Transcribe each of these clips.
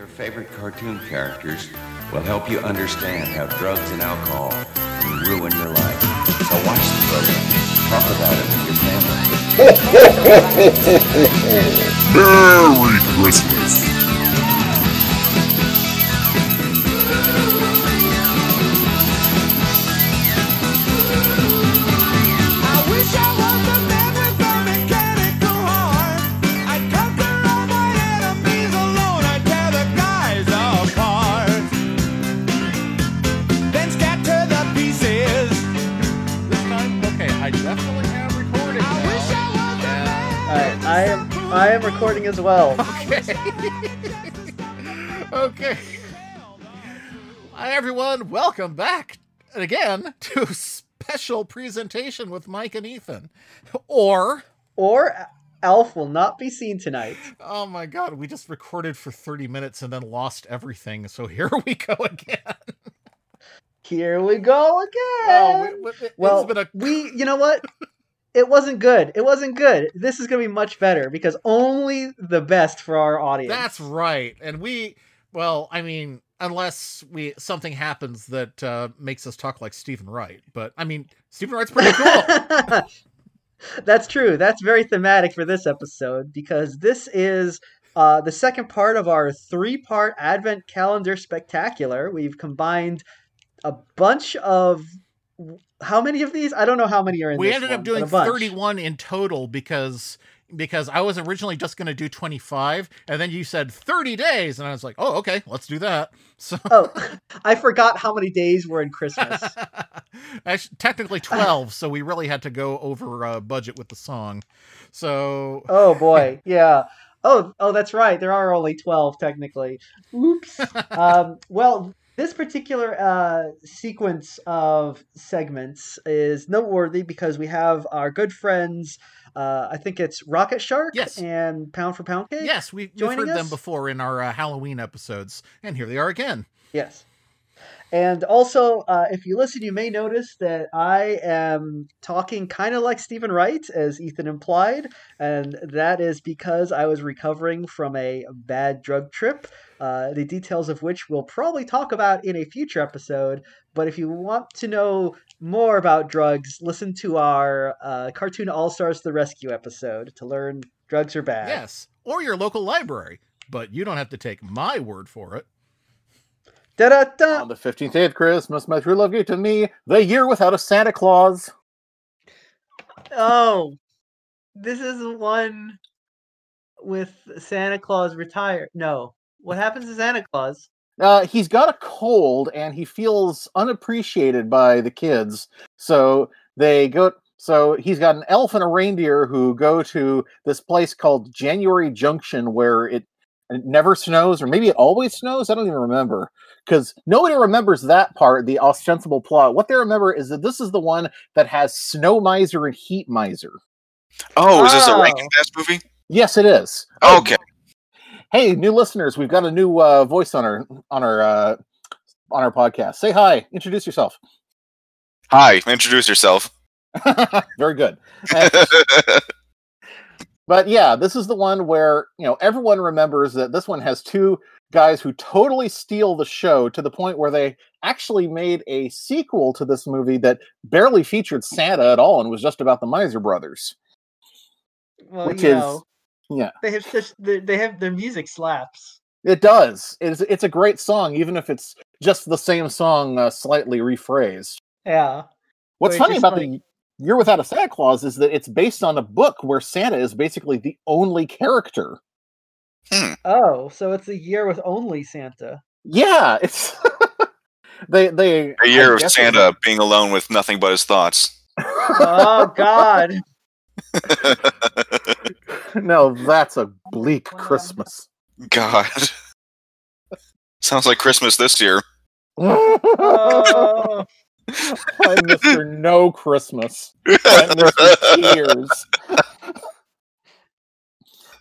your favorite cartoon characters will help you understand how drugs and alcohol can ruin your life. So watch the program. Talk about it with your family. Merry Christmas! As well. Okay. okay. Hi, everyone. Welcome back again to special presentation with Mike and Ethan. Or, Or Alf will not be seen tonight. oh my god, we just recorded for 30 minutes and then lost everything. So here we go again. Here we go oh, again. Oh, we- it's well, a we you know what? It wasn't good. It wasn't good. This is going to be much better because only the best for our audience. That's right. And we, well, I mean, unless we something happens that uh, makes us talk like Stephen Wright. But I mean, Stephen Wright's pretty cool. That's true. That's very thematic for this episode because this is uh, the second part of our three part Advent Calendar Spectacular. We've combined a bunch of. How many of these? I don't know how many are in we ended one, up doing 31 in total because because I was originally just going to do 25 and then you said 30 days and I was like, "Oh, okay, let's do that." So Oh, I forgot how many days were in Christmas. Actually, technically 12, so we really had to go over uh, budget with the song. So Oh boy, yeah. Oh, oh, that's right. There are only twelve technically. Oops. um, well, this particular uh, sequence of segments is noteworthy because we have our good friends. Uh, I think it's Rocket Shark Yes. and Pound for Pound Cake. yes, we, we've Joining heard them before in our uh, Halloween episodes and here they are again. Yes. And also, uh, if you listen, you may notice that I am talking kind of like Stephen Wright, as Ethan implied, and that is because I was recovering from a bad drug trip, uh, the details of which we'll probably talk about in a future episode. But if you want to know more about drugs, listen to our uh, Cartoon All Stars the Rescue episode to learn drugs are bad. Yes, or your local library, but you don't have to take my word for it. Da-da-da! On the 15th day of Christmas, my true love gave to me the year without a Santa Claus. Oh, this is the one with Santa Claus retired. No, what happens to Santa Claus? Uh, he's got a cold and he feels unappreciated by the kids. So they go. So he's got an elf and a reindeer who go to this place called January Junction where it, it never snows, or maybe it always snows. I don't even remember because nobody remembers that part, the ostensible plot. What they remember is that this is the one that has Snow Miser and Heat Miser. Oh, is this a Oh. Rankin Bass movie? Yes, it is. okay. Hey, new listeners, we've got a new uh, voice on our on our uh, on our podcast. Say hi. Introduce yourself. Hi, introduce yourself. Very good. And- but yeah, this is the one where you know everyone remembers that this one has two guys who totally steal the show to the point where they actually made a sequel to this movie that barely featured Santa at all and was just about the Miser brothers. Well, Which you is- know, Yeah, they have such they they have their music slaps. it does. It's it's a great song, even if it's just the same song uh, slightly rephrased. Yeah. What's funny about like- the Year Without a Santa Claus is that it's based on a book where Santa is basically the only character. Oh, so it's a year with only Santa. Yeah, it's they they A year I of guess Santa being alone with nothing but his thoughts. Oh God. no, that's a bleak Christmas. God. Sounds like Christmas this year. Oh. I'm Mr. No Christmas. I'm Mr. Tears.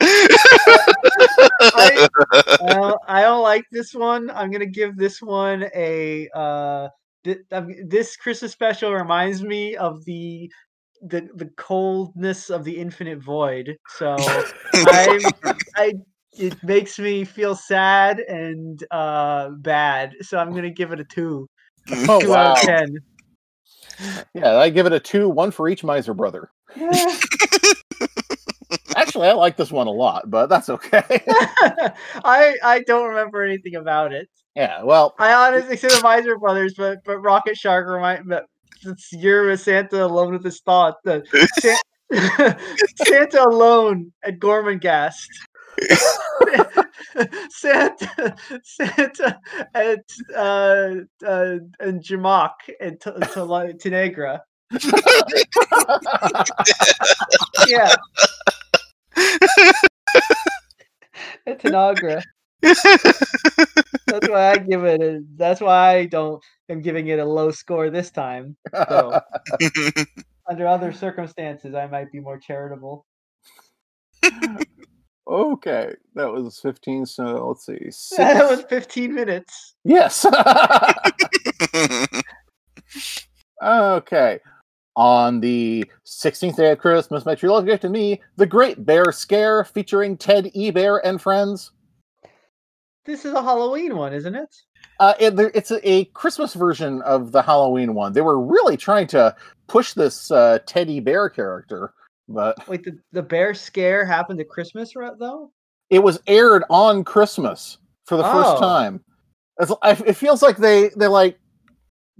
I, I, don't, I don't like this one. I'm gonna give this one a. Uh, th- um, this Christmas special reminds me of the the the coldness of the infinite void. So I I it makes me feel sad and uh, bad. So I'm gonna give it a two. Oh two wow! out of ten. Yeah, I give it a two, one for each miser brother. Actually, I like this one a lot, but that's okay. I I don't remember anything about it. yeah, well, I honestly said the Miser Brothers, but but Rocket Shark remind but since you're with Santa alone with his thought. The San- Santa alone at Gormenghast. Santa Santa at uh uh and Jamak and T- T- Tanagra. Yeah. at Tanagra. That's why I give it a that's why I don't am giving it a low score this time. So under other circumstances I might be more charitable. okay, that was 15. So let's see. Six. that was 15 minutes. Yes. okay. On the 16th day of Christmas, my true love gift to me, The Great Bear Scare featuring Ted E. Bear and friends. This is a Halloween one, isn't it? Uh, it, it's a, a Christmas version of the Halloween one. They were really trying to push this uh, Teddy Bear character, but Wait, the, the bear scare happened at Christmas right, though? it was aired on Christmas for the first Oh. time. It's, I, it feels like they they like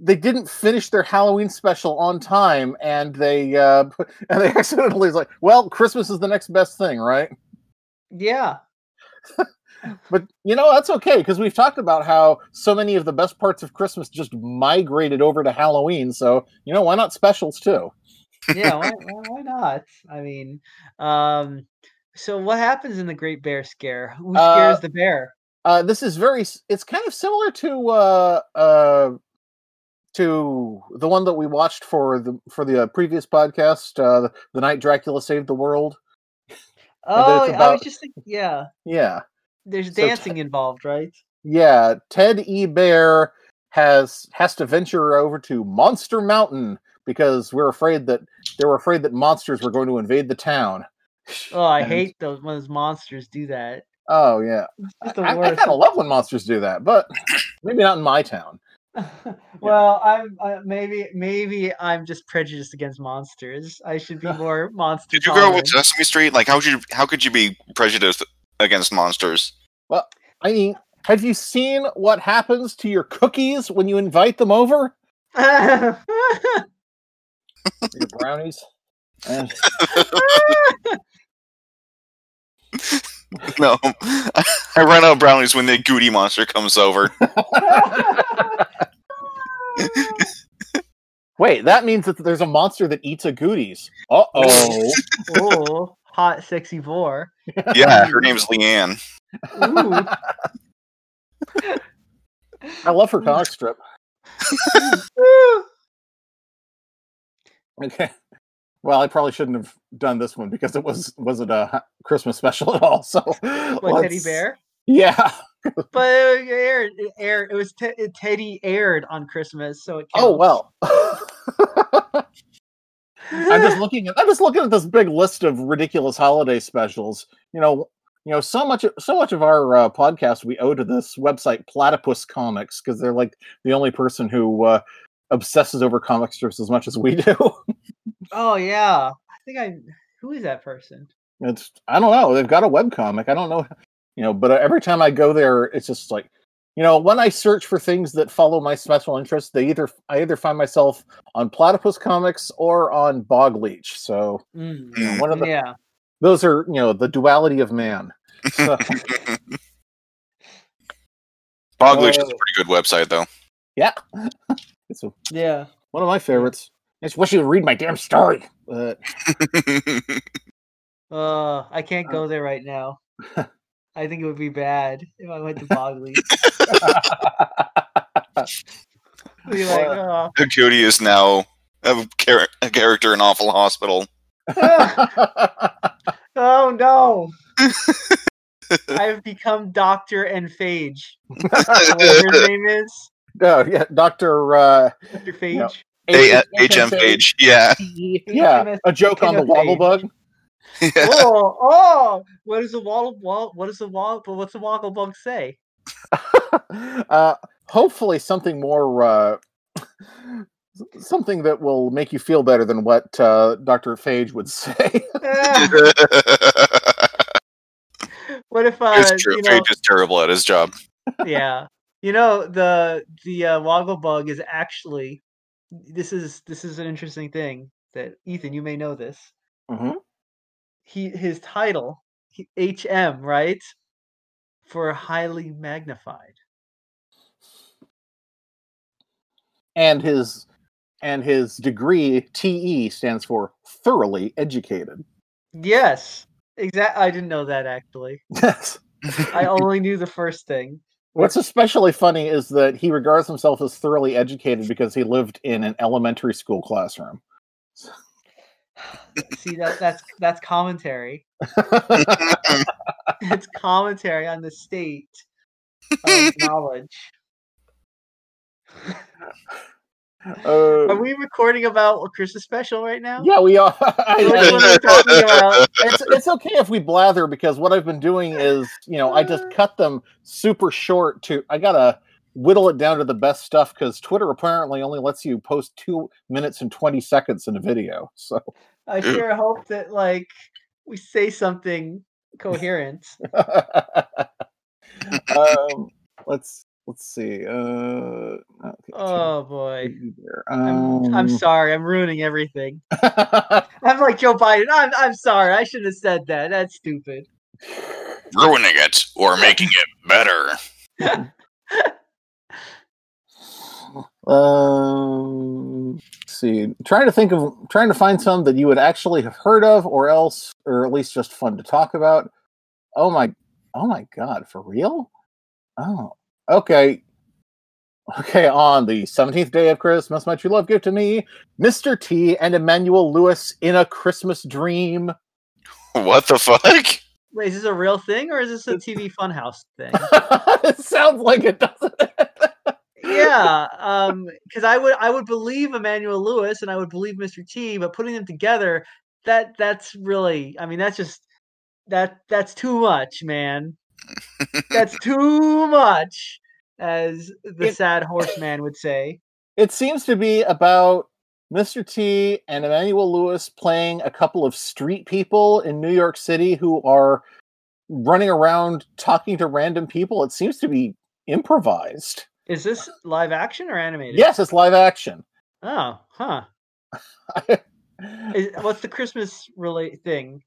they didn't finish their Halloween special on time, and they uh, and they accidentally was like, well, Christmas is the next best thing, right? Yeah. But you know that's okay because we've talked about how so many of the best parts of Christmas just migrated over to Halloween. So you know why not specials too? Yeah, why, why, not? I mean, um so what happens in the Great Bear Scare? Who Uh, scares the bear? Uh, this is very. It's kind of similar to uh, uh, to the one that we watched for the for the uh, previous podcast, uh, the, the night Dracula saved the world. Oh, it's I was just thinking, yeah. Yeah, There's So t- dancing involved, right? yeah. Ted E. Bear has has to venture over to Monster Mountain because we're afraid that they were afraid that monsters were going to invade the town. Oh, I And- hate those when those monsters do that. Oh yeah, I, I kind of love when monsters do that, but maybe not in my town. well, I'm uh, maybe maybe I'm just prejudiced against monsters. I should be more monster. Did you grow up with. Sesame Street? Like, how should you, how could you be prejudiced against monsters? I mean, have you seen what happens to your cookies when you invite them over? Your brownies. And No, I run out of brownies when the Goody monster comes over. wait, that means that there's a monster that eats a goodies. Uh oh. Oh, hot, sexy vor. Yeah, her name's Leanne. Ooh. I love her comic strip. Okay. Well, I probably shouldn't have done this one because it was wasn't a Christmas special at all. So, what Teddy let's- Bear? Yeah. But it aired. It aired. It was te- Teddy aired on Christmas, so it. Oh well. I'm just looking at I'm just looking at this big list of ridiculous holiday specials. You know, you know, so much so much of our uh, podcast we owe to this website Platypus Comix because they're like the only person who uh, obsesses over comic strips as much as we do. Oh yeah. I think I. Who is that person? it's I don't know. They've got a web comic. I don't know, you know, but uh, every time I go there, it's just like. You know, when I search for things that follow my special interest, they either I either find myself on Platypus Comix or on Bogleech. So Mm, you know, one of the, yeah. those are you know the duality of man. So, Bogleech is a Oh. pretty good website, though. yeah, it's a, Yeah. one of my favorites. I just wish you would read my damn story. But Uh, I can't Uh. go there right now. I think it would be bad if I went to Bogley. be like, oh. Goody is now a, char- a character in Awful Hospital. oh no! I've become Doctor and Phage. Whatever his name is, oh yeah, Doctor. Uh, Doctor Phage. No. A- HM page. Yeah. Yeah, a joke on the King woggle bug. Yeah. Oh, oh! What does the wall? wall what does the wall? But what's the woggle bug say? uh, hopefully, something more. Uh, something that will make you feel better than what uh, Dr. Phage would say. What if uh, it's true. you know? Phage is terrible at his job. yeah you know the the uh, woggle bug is actually this is this is an interesting thing that ethan you may know this Mhm. He his title he- hm right for highly magnified and his and his degree TE stands for thoroughly educated. yes Exactly. i didn't know that actually Yes. i only knew the first thing What's especially funny is that he regards himself as thoroughly educated because he lived in an elementary school classroom. See that that's that's commentary it's commentary on the state of knowledge Uh, Are we recording about a Christmas special right now? yeah, we are. I- Which I- one are we talking about? it's it's okay if we blather because what I've been doing is, you know, I just cut them super short to I gotta whittle it down to the best stuff because Twitter apparently only lets you post two minutes and twenty seconds in a video. So I sure hope that like we say something coherent. um, let's let's see. Uh, okay, Oh boy. there. I'm, I'm Um, sorry, I'm ruining everything. I'm like Joe Biden. I'm I'm sorry. I shouldn't have said that. That's stupid. Ruining it or making it better. Um, let's see, trying to think of trying to find some that you would actually have heard of, or else, or at least just fun to talk about. Oh my, oh my God, for real? Oh, okay, okay. On the seventeenth day of Christmas, my true love gave to me Mr. T and Emmanuel Lewis in a Christmas dream. What the fuck? Wait, is this a real thing or is this a TV Funhouse thing? it sounds like it, doesn't yeah, um, because I would I would believe Emmanuel Lewis and I would believe Mr. T, but putting them together, that that's really I mean that's just that that's too much, man. that's too much, as the It- sad horseman would say. It seems to be about Mr. T and Emmanuel Lewis playing a couple of street people in New York City who are running around talking to random people. It seems to be improvised. Is this live action or animated? Yes, it's live action. Oh, huh. Is, what's the Christmas relate thing?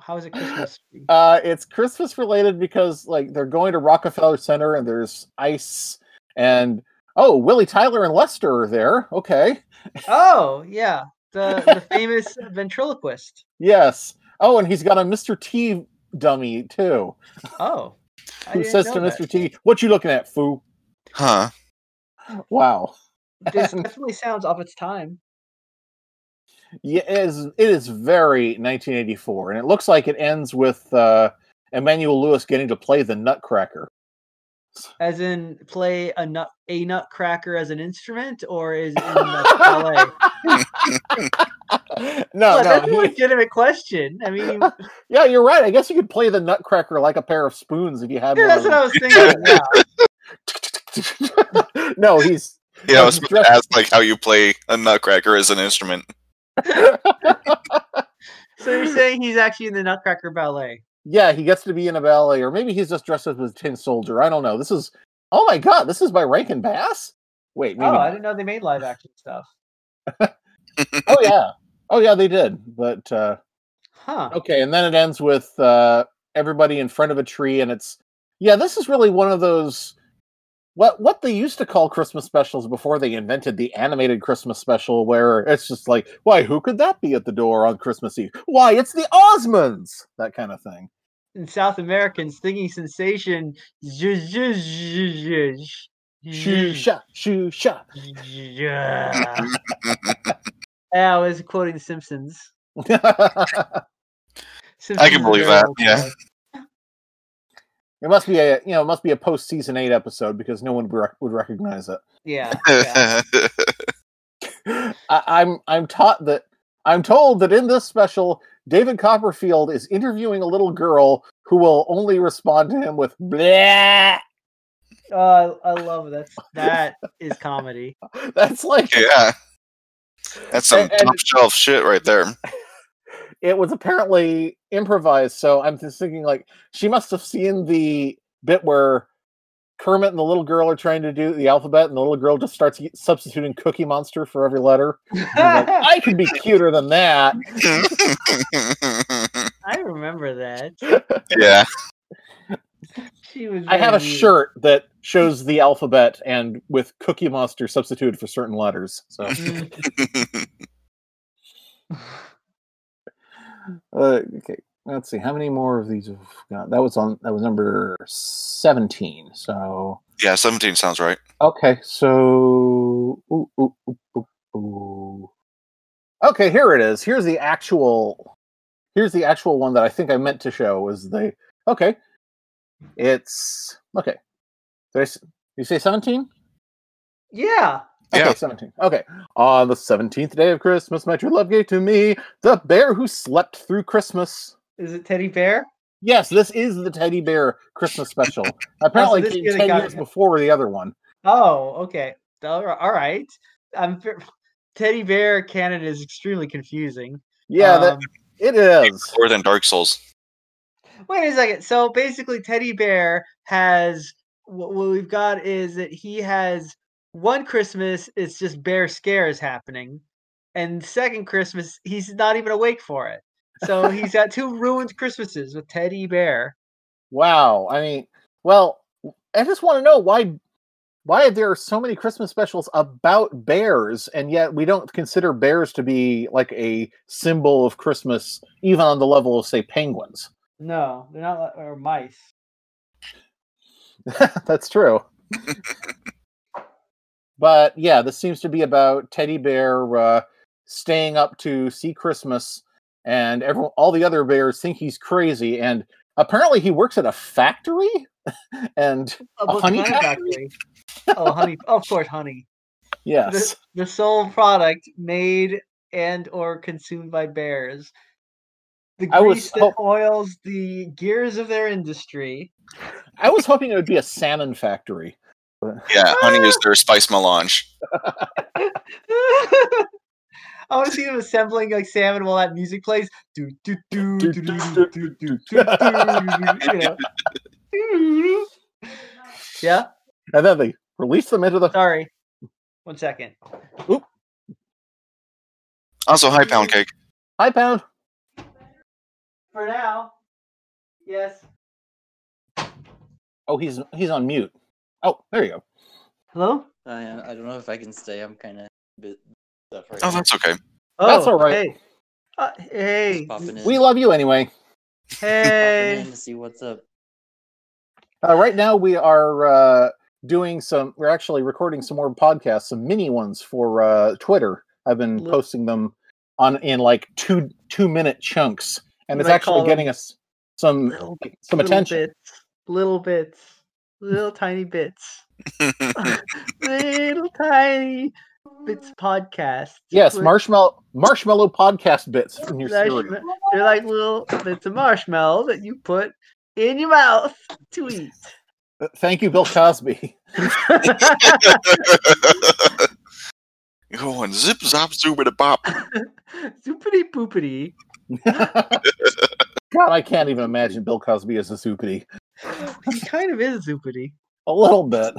How is it Christmas? uh, it's Christmas related because like they're going to Rockefeller Center and there's ice and oh, Willie Tyler and Lester are there. Okay. oh, yeah, the the famous ventriloquist. Yes. Oh, and he's got a Mr. T dummy too. Oh, Who says to that. Mr. T, "What you looking at, foo?" Huh. Wow. This definitely sounds of its time. Yeah, it is. It is very 1984, and it looks like it ends with uh, Emmanuel Lewis getting to play the Nutcracker. As in, play a nut a nutcracker as an instrument, or is in the ballet? no, Well, that's a no. legitimate question. I mean, yeah, you're right. I guess you could play the Nutcracker like a pair of spoons if you had yeah, one. that's what I was thinking. Yeah. no, he's Yeah, I was He's supposed to dressed- ask like how you play a nutcracker as an instrument. So you're saying he's actually in the Nutcracker ballet? yeah, he gets to be in a ballet, or maybe he's just dressed up as a tin soldier. I don't know. This is oh my god, this is by Rankin Bass. Wait, maybe Oh, I didn't know they made live action stuff. oh yeah, oh yeah, they did. But uh, Huh? Okay, and then it ends with uh, everybody in front of a tree, and it's yeah. This is really one of those what what they used to call Christmas specials before they invented the animated Christmas special, where it's just like, why, who could that be at the door on Christmas Eve? Why, it's the Osmonds, that kind of thing. In South American stinging sensation. Shoo sha, shoo sha. Yeah. Yeah, I was quoting The Simpsons. Simpsons I can is a believe very that, old yeah. Show. It must be a you know it must be a post season eight episode because no one would rec- would recognize it. Yeah. yeah. I, I'm I'm taught that I'm told that in this special David Copperfield is interviewing a little girl who will only respond to him with blah. Oh, I, I love that. That is comedy. That's like Yeah. That's some And- and- top shelf shit right there. It was apparently improvised. So I'm just thinking like she must have seen the bit where Kermit and the little girl are trying to do the alphabet, and the little girl just starts substituting Cookie Monster for every letter. Like, I could be cuter than that. I remember that. yeah. She was. I have a very weird. shirt that shows the alphabet and with Cookie Monster substituted for certain letters. So Mm. uh, okay, let's see how many more of these have got. That was on that was number seventeen. So yeah, 17 sounds right. okay, so ooh, ooh, ooh, ooh, ooh. okay, here it is. Here's the actual. Here's the actual one that I think I meant to show was the okay. It's okay. Did I, s- did you say seventeen? Yeah. Okay, Yeah. 17. Okay. On the 17th day of Christmas, my true love gave to me the bear who slept through Christmas. Is it Teddy Bear? Yes, this is the teddy bear Christmas special. Apparently, this came year 10 got- years before the other one. Oh, okay. All right. I'm Teddy Bear canon is extremely confusing. Yeah, that Um, it is. More than Dark Souls. Wait a second. So basically, Teddy Bear has what, what we've got is that he has one Christmas. It's just bear scares happening, and second Christmas he's not even awake for it. So he's got two ruined Christmases with Teddy Bear. Wow. I mean, well, I just want to know why why there are so many Christmas specials about bears, and yet we don't consider bears to be like a symbol of Christmas, even on the level of say penguins. No, they're not or mice. That's true. but yeah, this seems to be about teddy bear uh, staying up to see Christmas, and everyone, all the other bears think he's crazy, and apparently he works at a factory. and A honey kind of factory? oh, honey! Of course, honey. yes, The, the sole product made and or consumed by bears. The I was grease that oils the gears of their industry. I was hoping it would be a salmon factory. Yeah, honey is their spice melange. I want to see them assembling like salmon while that music plays. Do do do do do do do do do do. You know. Yeah. And then they release them into the. Sorry. One second. Also, hi, Pound Cake. Hi, pound. For now. Yes. Oh, he's he's on mute. Oh, there you go. Hello. I uh, I don't know if I can stay. I'm kind of bit stuff right Oh, now. that's okay. Oh, That's all right. Hey. Uh, hey. Just popping in. We love you anyway. Hey. in to see what's up. Uh, right now, we are uh, doing some. We're actually recording some more podcasts, some mini ones for uh, Twitter. I've been Li- posting them on in like two two minute chunks, and it's I actually getting us some Little- some little attention. Bits, little bits. Little tiny bits. little tiny bits podcast. Yes, With- marshmallow marshmallow podcast bits from your Marshma- cereal. They're like little bits of marshmallow that you put in your mouth to eat. Uh, Thank you, Bill Cosby. Going zip zop zoobity bop. Zoopity poopity. God, I can't even imagine Bill Cosby as a soupity. He kind of is zoopity. A little bit.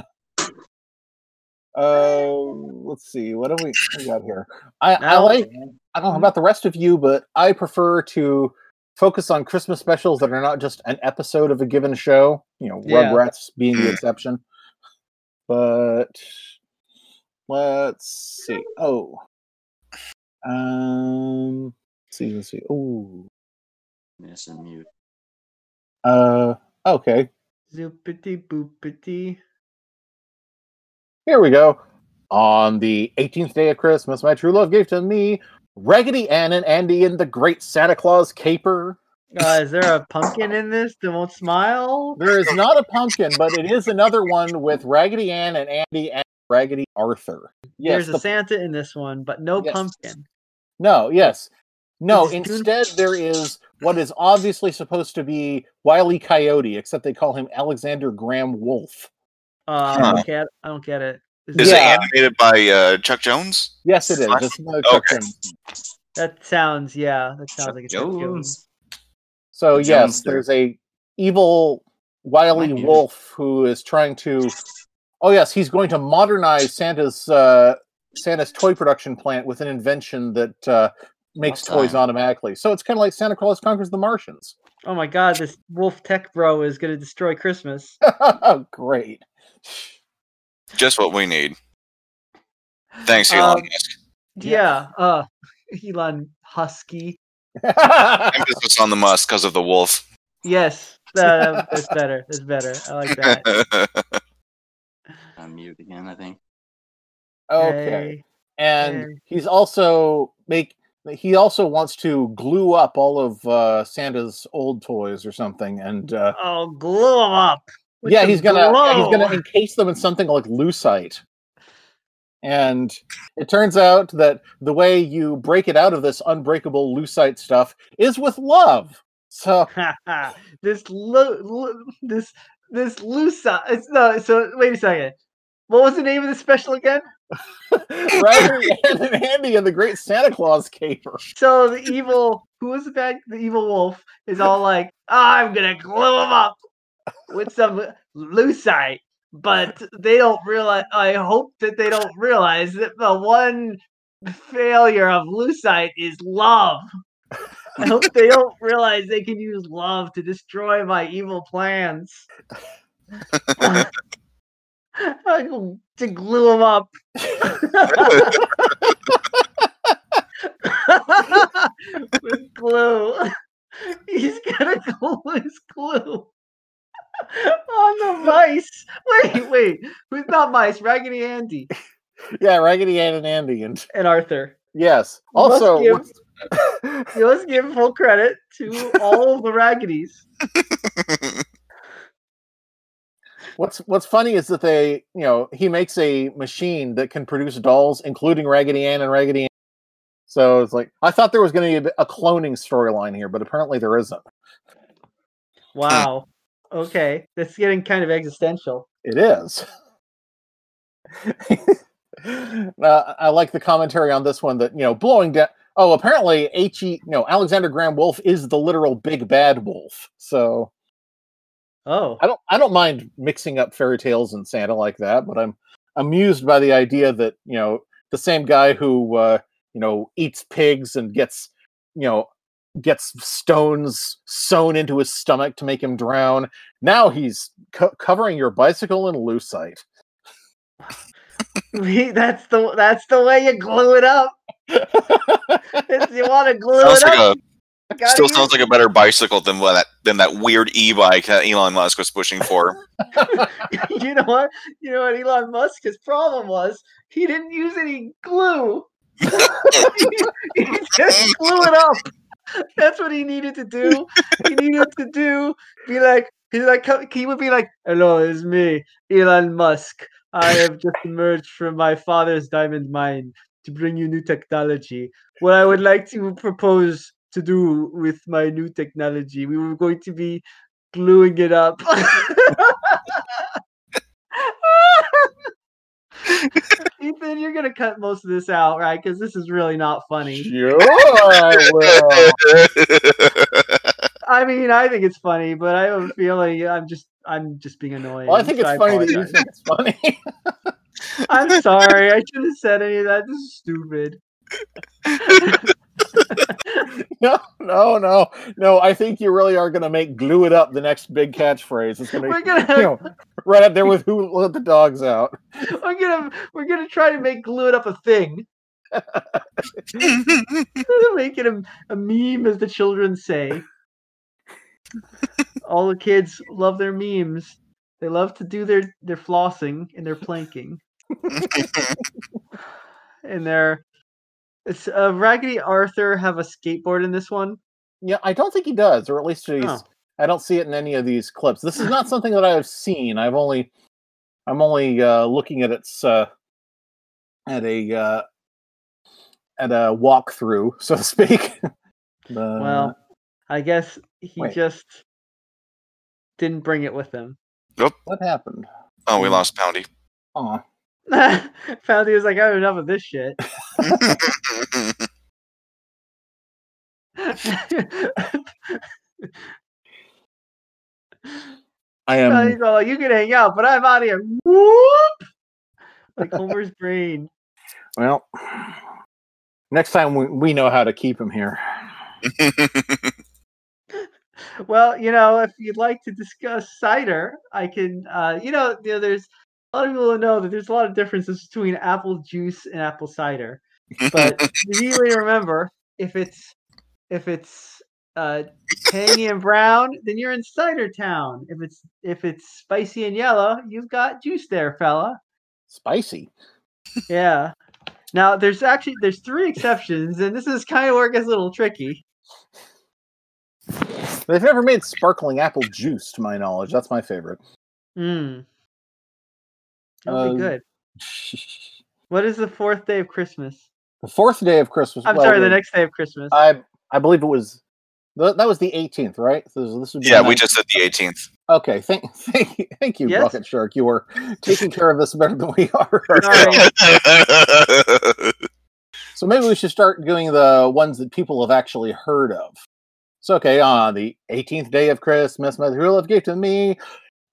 Uh, let's see. What do we, we got here? I, I like. I don't know about the rest of you, but I prefer to focus on Christmas specials that are not just an episode of a given show. You know, Yeah. Rugrats being the exception. But let's see. Oh, um, let's see. Let's see. Oh, Miss and mute. uh, okay. Zoopity boopity. Here we go. On the 18th day of Christmas, my true love gave to me Raggedy Ann and Andy in the Great Santa Claus Caper. Uh, is there a pumpkin in this that won't smile? There is not a pumpkin, but it is another one with Raggedy Ann and Andy and Raggedy Arthur. Yes, There's the- a Santa in this one, but no Yes. pumpkin. no, yes. No, Is it Goon- instead there is what is obviously supposed to be Wiley Coyote, except they call him Alexander Graham Wolf. Uh, I don't get. I don't get it. Is Is it- Yeah. it animated by uh, Chuck Jones? Yes, it is. What? It's Chuck Okay. Jones. That sounds. Yeah, that sounds Chuck like a Chuck Jones. Jones. So The yes, Jonester. there's a evil Wiley Might be. Wolf who is trying to. Oh yes, he's going to modernize Santa's uh, Santa's toy production plant with an invention that uh, makes What toys time? automatically. So it's kind of like Santa Claus conquers the Martians. Oh my God! This Wolf Tech Bro is gonna destroy Christmas. Great. Just what we need. Thanks, Um, Elon Musk. Yeah. Uh, Elon Husky. Emphasis on the Musk because of the wolf. Yes, that, that's better. That's better. I like that. On mute again, I think. okay. Hey, and Okay. he's also make he also wants to glue up all of uh, Santa's old toys or something, and uh, Oh, glue them up. yeah, he's gonna he's gonna encase them in something like lucite. And it turns out that the way you break it out of this unbreakable lucite stuff is with love. So this lo- lo- this this lucite. It's no. So wait a second. What was the name of the special again? Raggedy Ann and Andy and the Great Santa Claus Caper. So the evil, who is the bad, the evil wolf is all like, I'm gonna glue him up with some lucite, but they don't realize. I hope that they don't realize that the one failure of lucite is love. I hope they don't realize they can use love to destroy my evil plans. I'm going to glue him up. With glue. He's gonna glue his glue on the mice. Wait, wait. Who's not mice? Raggedy Andy Yeah, Raggedy Ann and Andy, and and Arthur. yes. Must Also, give- what's- You must give full credit to all of the Raggedies. What's What's funny is that they, you know, he makes a machine that can produce dolls, including Raggedy Ann and Raggedy Ann. So it's like I thought there was going to be a, a cloning storyline here, but apparently there isn't. Wow. Okay, that's getting kind of existential. It is. uh, I like the commentary on this one that you know blowing down. Oh, apparently H. E. No, Alexander Graham Wolf is the literal big bad wolf. So Oh, I don't I don't mind mixing up fairy tales and Santa like that, but I'm amused by the idea that you know the same guy who uh, you know eats pigs and gets you know gets stones sewn into his stomach to make him drown. Now he's co- covering your bicycle in lucite. That's the that's the way you glue it up. If you want to glue sounds it like up, a you gotta still use- sounds like a better bicycle than that than that weird e-bike that Elon Musk was pushing for. you know what? You know what Elon Musk's problem was? He didn't use any glue. he just glue it up. That's what he needed to do. He needed to do be like he's like he would be like, "Hello, it's me, Elon Musk. I have just emerged from my father's diamond mine to bring you new technology. What I would like to propose to do with my new technology, we were going to be gluing it up." Ethan, you're gonna cut most of this out, right? Because this is really not funny. Sure, I will. I mean, I think it's funny, but I have a feeling I'm just I'm just being annoying. Well, I think so it's funny that you think it's funny. I'm sorry. I shouldn't have said any of that. This is stupid. no, no, no, no. I think you really are going to make "glue it up" the next big catchphrase. It's going to, gonna you know, right up there with "Who let the dogs out." we're gonna we're gonna try to make glue it up a thing. make it a, a meme, as the children say. All the kids love their memes. They love to do their their flossing and their planking. and their it's uh, Raggedy Arthur have a skateboard in this one. Yeah, I don't think he does, or at least he's. Oh. I don't see it in any of these clips. This is not something that I have seen. I've only, I'm only uh, looking at its uh, at a uh, at a walkthrough, so to speak. The- Well, I guess he wait. just didn't bring it with him. what happened? Oh, we lost Poundy. Oh, Found he was like, I have enough of this shit. I And am. he's all like, you can hang out, but I'm out of here. Whoop! Like Homer's brain. Well, next time we, we know how to keep him here. Well, you know, if you'd like to discuss cider, I can. Uh, you know, you know, there's a lot of people who know that there's a lot of differences between apple juice and apple cider. But you need remember, if it's if it's uh, tangy and brown, then you're in cider town. If it's if it's spicy and yellow, you've got juice there, fella. Spicy. Yeah. Now there's actually there's three exceptions, and this is kind of where it gets a little tricky. They've never made sparkling apple juice, to my knowledge. That's my favorite. Hmm. That'll Um, be good. What is the fourth day of Christmas? The fourth day of Christmas. I'm well, sorry, the the- next day of Christmas. I I believe it was. That was the 18th, right? So this would be yeah, we just said the 18th. Okay, thank, thank you, thank you, Yes? Bucket Shark. You were taking care of this better than we are. Sorry. So maybe we should start doing the ones that people have actually heard of. So okay, on the 18th day of Christmas, my true love gave to me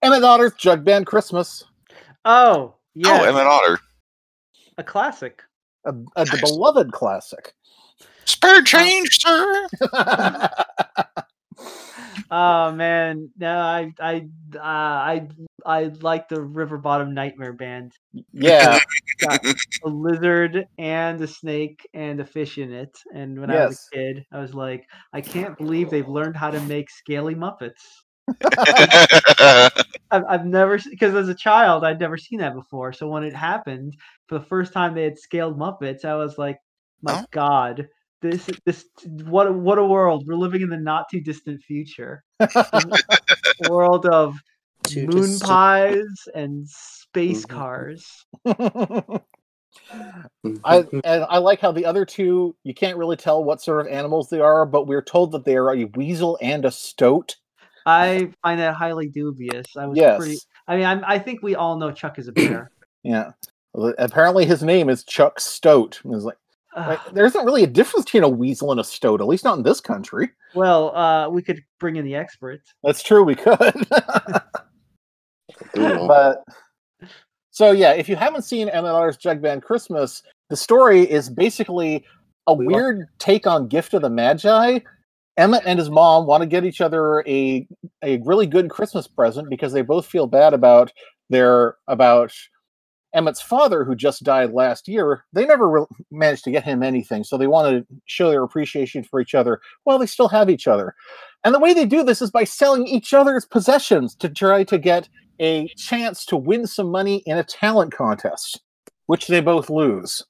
Emmett Otter's Jug Band Christmas, Oh, yeah, Oh, Emmett Otter. a classic. a, a beloved classic. Spare change, sir. Oh man, no, I, I, uh, I, I like the River Bottom Nightmare Band. yeah, Got a lizard and a snake and a fish in it. And when I was a kid, I was like, I can't believe they've learned how to make scaly Muppets. I've, I've never because as a child I'd never seen that before. So when it happened for the first time, they had scaled Muppets. I was like, my Oh. God, this this what a- what a world we're living in the not too distant future. World of Too moon distant. pies and space Mhm. cars. I and I like how the other two you can't really tell what sort of animals they are, but we're told that they are a weasel and a stoat. I find that highly dubious. I was Yes, pretty. I mean, I'm, I think we all know Chuck is a bear. yeah. Apparently, his name is Chuck Stoat. It's like, like, there isn't really a difference between a weasel and a stoat, at least not in this country. well, uh, we could bring in the experts. That's true, we could. But so yeah, if you haven't seen Emmett Otter's Jug Band Christmas, the story is basically a We wa- weird take on Gift of the Magi. Emmett and his mom want to get each other a a really good Christmas present because they both feel bad about their about Emmett's father who just died last year. They never re- managed to get him anything, so they want to show their appreciation for each other while they still have each other. And the way they do this is by selling each other's possessions to try to get a chance to win some money in a talent contest, which they both lose.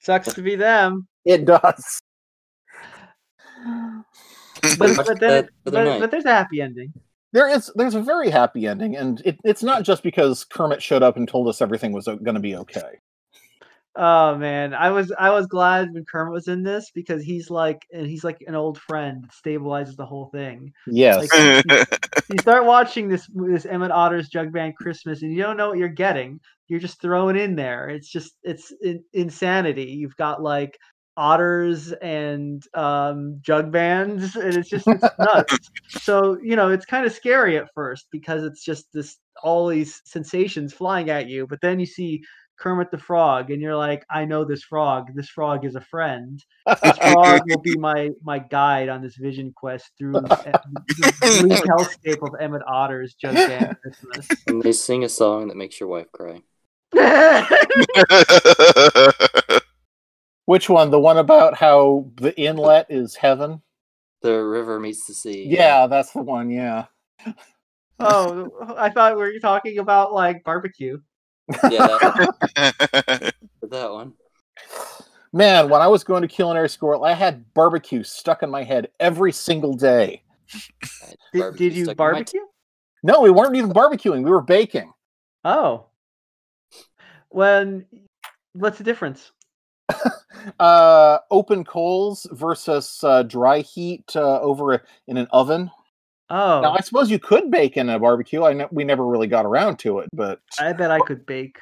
Sucks to be them. It does. But, but then, that but, but there's a happy ending. There is there's a very happy ending, and it, it's not just because Kermit showed up and told us everything was going to be okay. Oh man, I was I was glad when Kermit was in this because he's like and he's like an old friend that stabilizes the whole thing. Yes. Like you start watching this this Emmett Otter's Jug Band Christmas and you don't know what you're getting. You're just throwing in there. It's just it's in, insanity. You've got like otters and um jug bands and it's just it's nuts. So you know it's kind of scary at first because it's just this all these sensations flying at you but then you see kermit the frog and you're like i know this frog. This frog is a friend. This frog will be my my guide on this vision quest through the bleak hellscape of emmett otter's jug band christmas. And they sing a song that makes your wife cry. Which one? The one about how the inlet is heaven? The river meets the sea. Yeah, that's the one. Yeah. oh i thought we were talking about like barbecue Yeah, that, that one. Man, when I was going to culinary school, I had barbecue stuck in my head every single day. did, did you stuck in my t- barbecue No, we weren't even barbecuing. We were baking. Oh. When what's the difference? uh, open coals versus uh, dry heat uh, over in an oven. Oh, Now, I suppose you could bake in a barbecue. I ne- we never really got around to it, but I bet I could bake.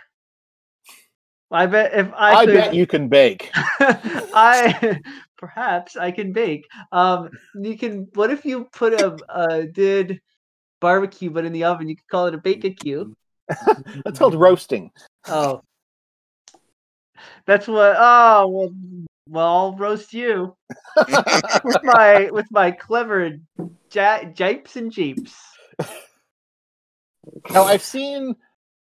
I bet if I, I, could, bet you can bake. I perhaps I can bake. Um, you can. What if you put a uh, did barbecue, but in the oven? You could call it a barbecue. That's called roasting. Oh, that's what. Oh well, well, I'll roast you with my with my clever ja- japes and jeeps. Now I've seen,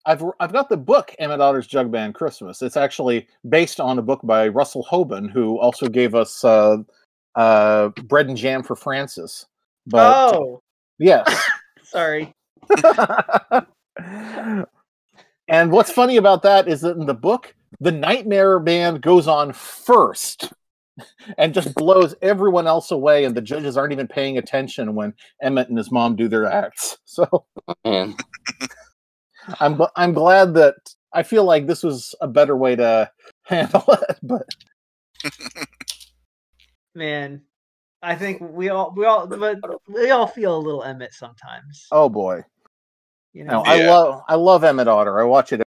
I've I've got the book Emmett Otter's Jug Band Christmas. It's actually based on a book by Russell Hoban, who also gave us uh, uh, Bread and Jam for Francis. But oh, yes. sorry. and what's funny about that is that in the book, the Nightmare Band goes on first and just blows everyone else away, and the judges aren't even paying attention when Emmett and his mom do their acts. So mm. I'm I'm glad that I feel like this was a better way to handle it. But Man, I think we all we all but we all feel a little Emmett sometimes. oh boy, You no, know. I love I love Emmett Otter. I watch it.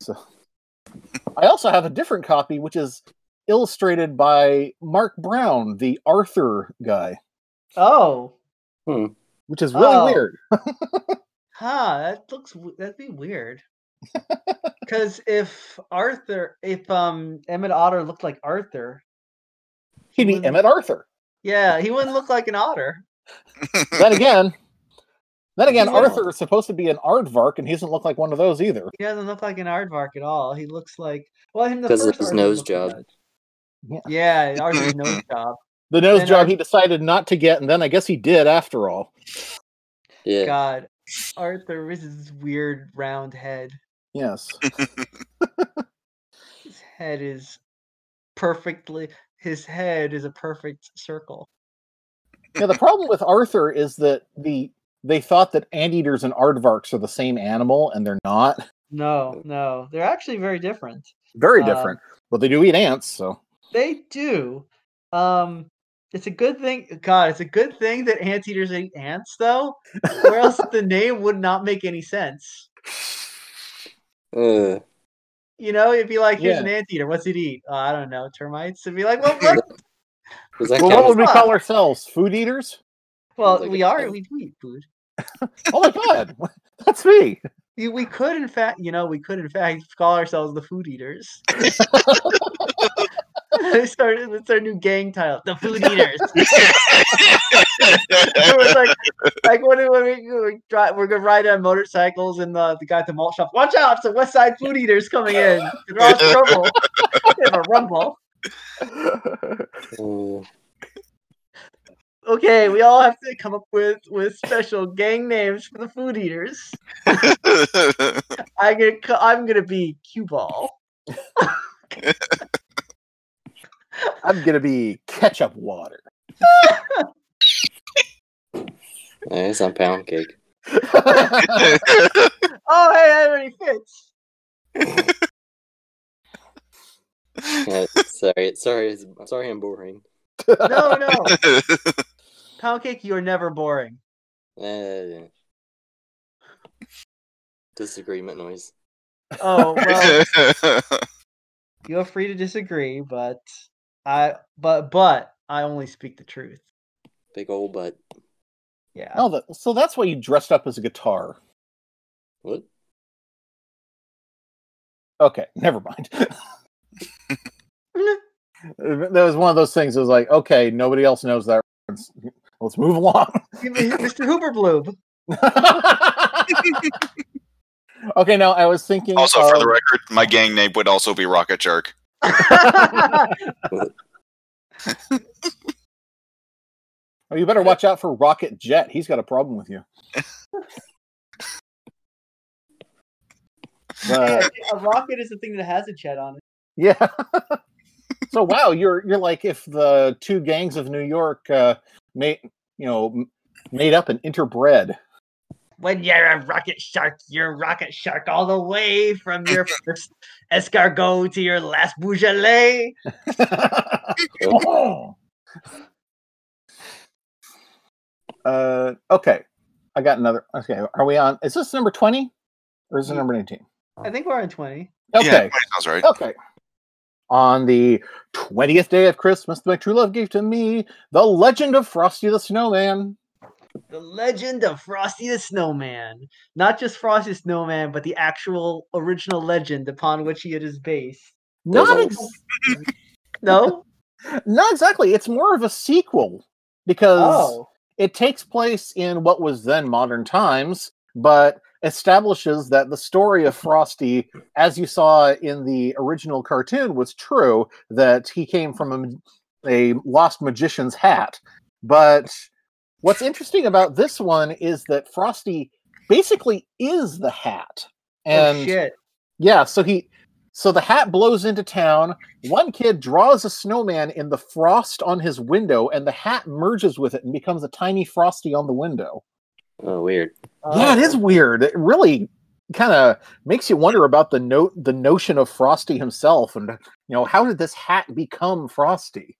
So. I also have a different copy, which is illustrated by Mark Brown, the Arthur guy, Oh, which is really Oh. weird. huh. that looks that'd be weird. Because if Arthur, if um Emmett Otter looked like Arthur, He'd be wouldn't- Emmett Arthur. yeah, he wouldn't look like an otter. Then again, then again, Yeah. Arthur is supposed to be an aardvark, and he doesn't look like one of those either. He doesn't look like an aardvark at all. He looks like well, him the 'Cause of first his nose job. like. Yeah. Yeah, Arthur's nose job. The nose And job Ar- he decided not to get, and then I guess he did after all. yeah. God, Arthur with his weird round head. Yes. His head is perfectly. His head is a perfect circle. Yeah, the problem with Arthur is that the they thought that anteaters and aardvarks are the same animal, and they're not. No, no, they're actually very different. Very Uh, different. but they do eat ants, so They do. Um, it's a good thing. God, it's a good thing that anteaters eat ants, though, or else the name would not make any sense. Uh, You know, it'd be like, here's Yeah. an anteater. What's it eat? Uh, I don't know, termites. It'd be like, well, what? well, what would we call ourselves? Food eaters? well, like we a- are. We do eat food. Oh my god, that's me. We, we could, in fact, you know, we could, in fact, call ourselves the food eaters. Let's start, that's our new gang title, the food eaters. it was like, like when, when we, we drive, we're gonna ride on motorcycles, and the, the guy at the malt shop, watch out, it's the West Side food eaters coming in. They're all trouble. They have a rumble. uh, Okay, we all have to come up with with special gang names for the food eaters. I'm gonna, I'm gonna be cue ball. I'm gonna be ketchup water. it's on pound cake. Oh, hey, that already fits. Yeah, sorry, sorry, sorry, I'm boring. No, no, pound cake, you're never boring. Uh, disagreement noise. Oh well, you're free to disagree, but I, but but I only speak the truth. Big old butt. Yeah. oh, that, so that's why you dressed up as a guitar. What? Okay, never mind. that was one of those things. It was like, okay, nobody else knows that. reference. Let's move along. Mr. Hooper Bloob. okay, now I was thinking. also, for the record, my gang name would also be Rocket Jerk. Oh, you better watch out for Rocket Jet. He's got a problem with you. But, a rocket is the thing that has a jet on it. yeah. so wow, you're you're like if the two gangs of New York uh, made you know made up and interbred. when you're a rocket shark, you're a rocket shark all the way from your first escargot to your last Beaujolais. Oh. uh, okay, I got another. Okay, are we on? Is this number twenty or is it number nineteen? I think we're on 20. Okay, Yeah, sounds right. okay. On the twentieth day of Christmas, my true love gave to me the legend of Frosty the Snowman. The legend of Frosty the Snowman. Not just Frosty the Snowman, but the actual original legend upon which he is based. Not, ex- No? not exactly. It's more of a sequel because Oh. it takes place in what was then modern times, but establishes that the story of mm-hmm. Frosty, as you saw in the original cartoon, was true. That he came from a, a lost magician's hat. But what's interesting about this one is that Frosty basically is the hat, oh, and oh, shit. yeah, so he so the hat blows into town. One kid draws a snowman in the frost on his window, and the hat merges with it and becomes a tiny frosty on the window. Oh, weird. Yeah, it is Oh. weird. It really kind of makes you wonder about the note the notion of Frosty himself and you know, how did this hat become Frosty?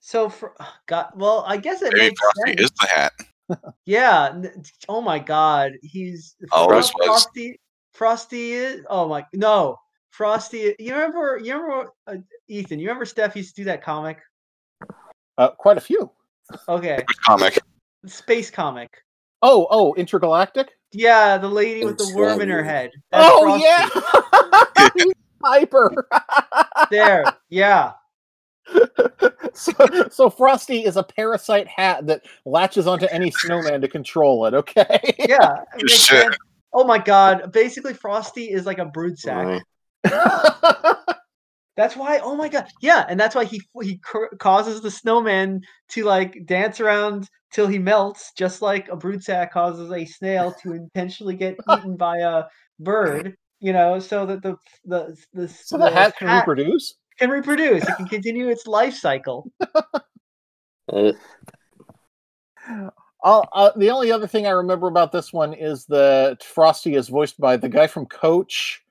So, for, God, well, I guess it Maybe makes Frosty sense. is the hat. Yeah. Oh my God, he's Always Fro- was. Frosty. Frosty is. Oh my no, Frosty. You remember? You remember uh, Ethan? You remember Steph used to do that comic? Uh, quite a few. Okay, Which comic? space comic. Oh, oh, intergalactic? Yeah, the lady with the worm in her head. That's oh Frosty. yeah. Piper. There. Yeah. so, so Frosty is a parasite hat that latches onto any snowman to control it, okay? Yeah. it makes Oh my God! Basically, Frosty is like a brood sack. Right. That's why. Oh my god. Yeah, and that's why he he causes the snowman to like dance around till he melts, just like a brood sack causes a snail to intentionally get eaten by a bird. You know, so that the the the, so the hat can reproduce? can reproduce. It can continue its life cycle. Uh, Uh, uh, the only other thing I remember about this one is that Frosty is voiced by the guy from Coach,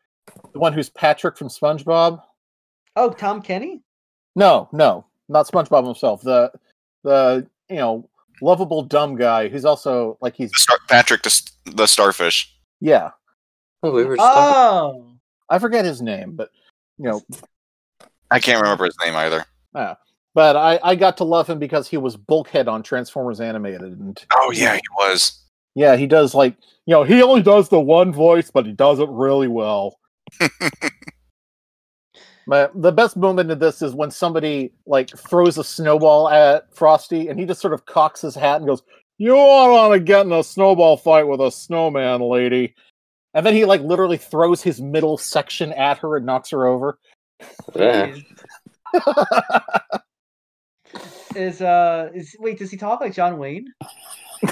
the one who's Patrick from SpongeBob. Oh, Tom Kenny. No, no, not SpongeBob himself. The the you know lovable dumb guy who's also like he's The Star- Patrick the, s- the starfish. yeah oh, we were just talking. Oh, I forget his name, but you know I can't remember his name either. but I I got to love him because he was Bulkhead on Transformers Animated and Oh yeah, he was. yeah he does like you know he only does the one voice but he does it really well. But the best moment of this is when somebody like throws a snowball at Frosty and he just sort of cocks his hat and goes, You don't want to get in a snowball fight with a snowman, lady. And then he like literally throws his middle section at her and knocks her over. Yeah. is uh is wait? Does he talk like John Wayne?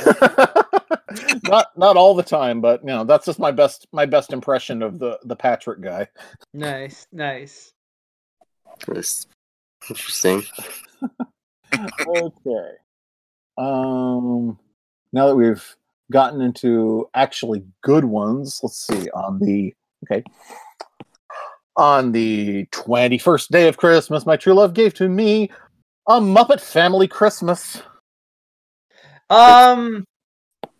not not all the time, but you know, that's just my best my best impression of the the Patrick guy. Nice, nice. That's interesting. okay. Um now that we've gotten into actually good ones, let's see on the okay. On the 21st day of Christmas, my true love gave to me a Muppet Family Christmas. Um,